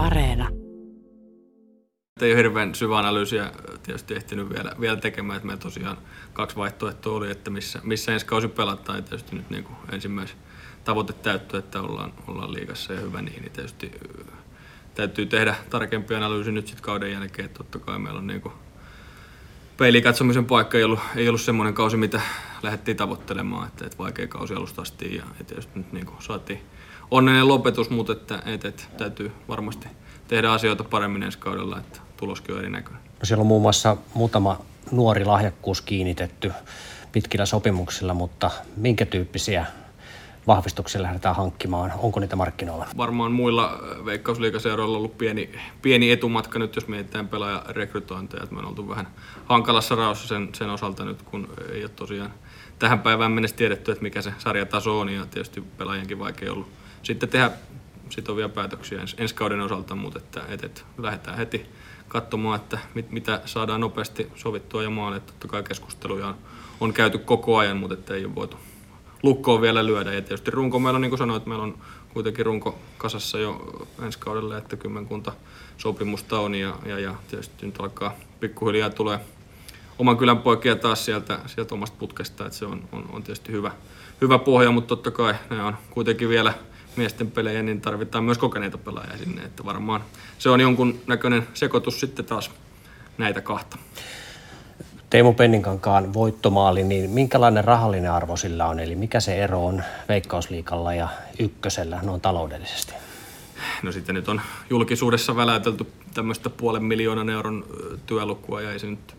Areena. Ei ole hirveän syvä analyysiä tietysti ehtinyt vielä, vielä tekemään, että meillä tosiaan kaksi vaihtoehtoa oli, että missä, missä ensi kausi pelataan ja tietysti nyt niin ensimmäisen tavoite täyttyy, että ollaan, ollaan liigassa ja hyvä niin, niin tietysti täytyy tehdä tarkempi analyysi nyt sitten kauden jälkeen, että totta kai meillä on niin kuin peilikatsomisen paikka ei ollut, ei ollut semmoinen kausi, mitä lähdettiin tavoittelemaan, että, että vaikea kausi alusta asti ja, tietysti nyt niin kuin saatiin onnellinen lopetus, mutta että, että, että täytyy varmasti tehdä asioita paremmin ensi kaudella, että tuloskin on erinäköinen. No siellä on muun muassa muutama nuori lahjakkuus kiinnitetty pitkillä sopimuksilla, mutta minkä tyyppisiä vahvistuksia lähdetään hankkimaan? Onko niitä markkinoilla? Varmaan muilla veikkausliikaseuroilla on ollut pieni, pieni etumatka nyt, jos mietitään pelaajarekrytointeja. Me on oltu vähän hankalassa raossa sen, sen osalta nyt, kun ei ole tosiaan tähän päivään mennessä tiedetty, että mikä se sarjataso on ja tietysti pelaajienkin vaikea ollut sitten tehdä sitovia päätöksiä ens, ensi kauden osalta, mutta että, että, että lähdetään heti katsomaan, että mit, mitä saadaan nopeasti sovittua ja maalle. Totta kai keskusteluja on, on käyty koko ajan, mutta että ei ole voitu lukkoon vielä lyödä. Ja tietysti runko meillä on, niin kuin sanoin, meillä on kuitenkin runko kasassa jo ensi kaudelle, että kymmenkunta sopimusta on ja, ja, ja tietysti nyt alkaa pikkuhiljaa tulee oman kylän poikia taas sieltä, sieltä omasta putkesta, että se on, on, on tietysti hyvä, hyvä pohja, mutta totta kai ne on kuitenkin vielä miesten pelejä, niin tarvitaan myös kokeneita pelaajia sinne, että varmaan se on jonkun näköinen sekoitus sitten taas näitä kahta. Teemu Penninkankaan voittomaali, niin minkälainen rahallinen arvo sillä on? Eli mikä se ero on Veikkausliikalla ja Ykkösellä noin taloudellisesti? No sitten nyt on julkisuudessa väläytelty tämmöistä puolen miljoonan euron työlukua ja ei se nyt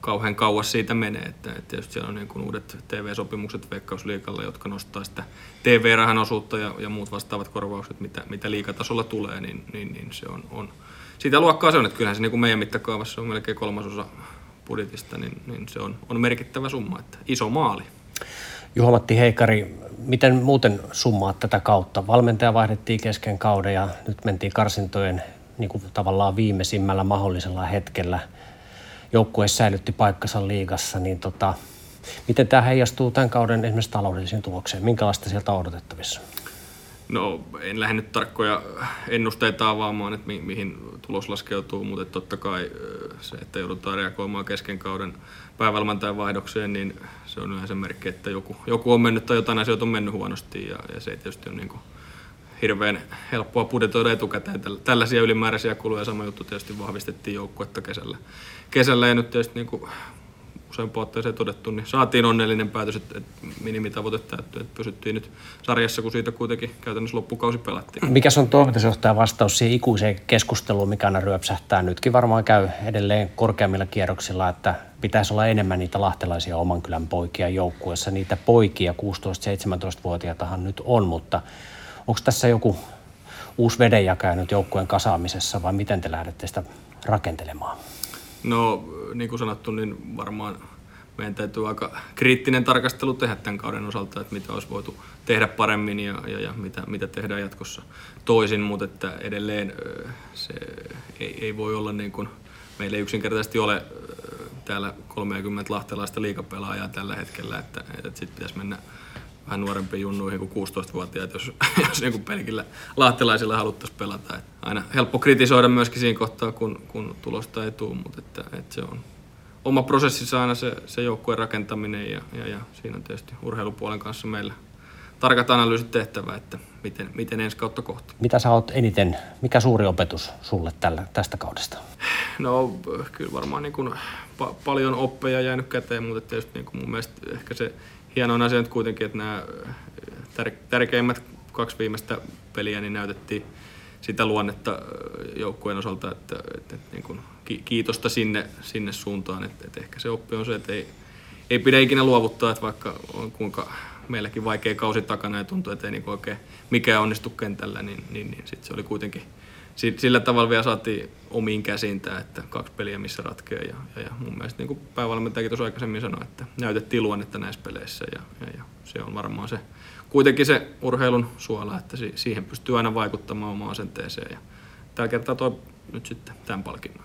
kauhean kauas siitä menee. Että, että tietysti siellä on niin kuin uudet TV-sopimukset Veikkausliikalla, jotka nostaa sitä TV-rahan osuutta ja, ja muut vastaavat korvaukset, mitä, mitä liikatasolla tulee, niin, niin, niin se on, on, sitä luokkaa se on, että kyllähän se niin kuin meidän mittakaavassa on melkein kolmasosa budjetista, niin, niin se on, on merkittävä summa, että iso maali. Juha-Matti Heikari, miten muuten summaat tätä kautta? Valmentaja vaihdettiin kesken kauden ja nyt mentiin karsintojen niin kuin tavallaan viimeisimmällä mahdollisella hetkellä. Joukkue säilytti paikkansa liigassa, niin tota, miten tämä heijastuu tämän kauden esimerkiksi taloudellisiin tulokseen? Minkälaista sieltä on odotettavissa? No en lähde nyt tarkkoja ennusteita avaamaan, että mi- mihin tulos laskeutuu, mutta totta kai se, että joudutaan reagoimaan kesken kauden päävalmentajan vaihdokseen, niin se on yleensä merkki, että joku, joku on mennyt tai jotain asioita on mennyt huonosti ja, ja se ei tietysti ole niin kuin hirveän helppoa budjetoida etukäteen tällaisia ylimääräisiä kuluja. Sama juttu tietysti vahvistettiin joukkuetta kesällä. kesällä ja nyt tietysti niin kuin useampaan otteeseen todettu, niin saatiin onnellinen päätös, että, että minimitavoite täyttyi, että pysyttiin nyt sarjassa, kun siitä kuitenkin käytännössä loppukausi pelattiin. Mikä on toimitusjohtajan vastaus siihen ikuiseen keskusteluun, mikä aina ryöpsähtää? Nytkin varmaan käy edelleen korkeammilla kierroksilla, että pitäisi olla enemmän niitä lahtelaisia oman kylän poikia joukkueessa. Niitä poikia, 16-17-vuotiaitahan nyt on, mutta onko tässä joku uusi vedenjakaja nyt joukkueen kasaamisessa vai miten te lähdette sitä rakentelemaan? No, niin kuin sanottu, niin varmaan meidän täytyy aika kriittinen tarkastelu tehdä tämän kauden osalta, että mitä olisi voitu tehdä paremmin ja, ja, ja mitä, mitä tehdään jatkossa toisin, mutta että edelleen se ei, ei voi olla niin kuin, meillä ei yksinkertaisesti ole täällä 30 lahtelaista liikapelaajaa tällä hetkellä, että, että sitten pitäisi mennä vähän nuorempiin junnuihin kuin 16-vuotiaat, jos, jos niin kuin pelkillä lahtelaisilla haluttaisiin pelata. Et aina helppo kritisoida myöskin siinä kohtaa, kun, kun tulosta ei tule, mutta että, että se on oma prosessissa aina se, se joukkueen rakentaminen ja, ja, ja siinä on tietysti urheilupuolen kanssa meillä tarkat analyysit tehtävä, että miten, miten ensi kautta kohta. Mitä sä oot eniten, mikä suuri opetus sulle tällä, tästä kaudesta? No kyllä varmaan niin kuin, pa- paljon oppeja jäänyt käteen, mutta tietysti niin kuin mun mielestä ehkä se hienoin asia nyt kuitenkin, että nämä tär- tärkeimmät kaksi viimeistä peliä niin näytettiin sitä luonnetta joukkueen osalta, että, että, että niin kuin kiitosta sinne, sinne suuntaan. Että, että ehkä se oppi on se, että ei, ei pidä ikinä luovuttaa, että vaikka on kuinka meilläkin vaikea kausi takana ja tuntuu, että ei niin oikein mikään onnistu kentällä, niin, niin, niin sitten se oli kuitenkin sillä tavalla vielä saatiin omiin käsiin tämä, että kaksi peliä missä ratkeaa. Ja, ja, ja mun mielestä niin kuin päävalmentajakin tuossa aikaisemmin sanoi, että näytettiin luonnetta näissä peleissä ja, ja, ja se on varmaan se kuitenkin se urheilun suola, että siihen pystyy aina vaikuttamaan omaan asenteeseen. Ja tällä kertaa toi nyt sitten tämän palkinnon.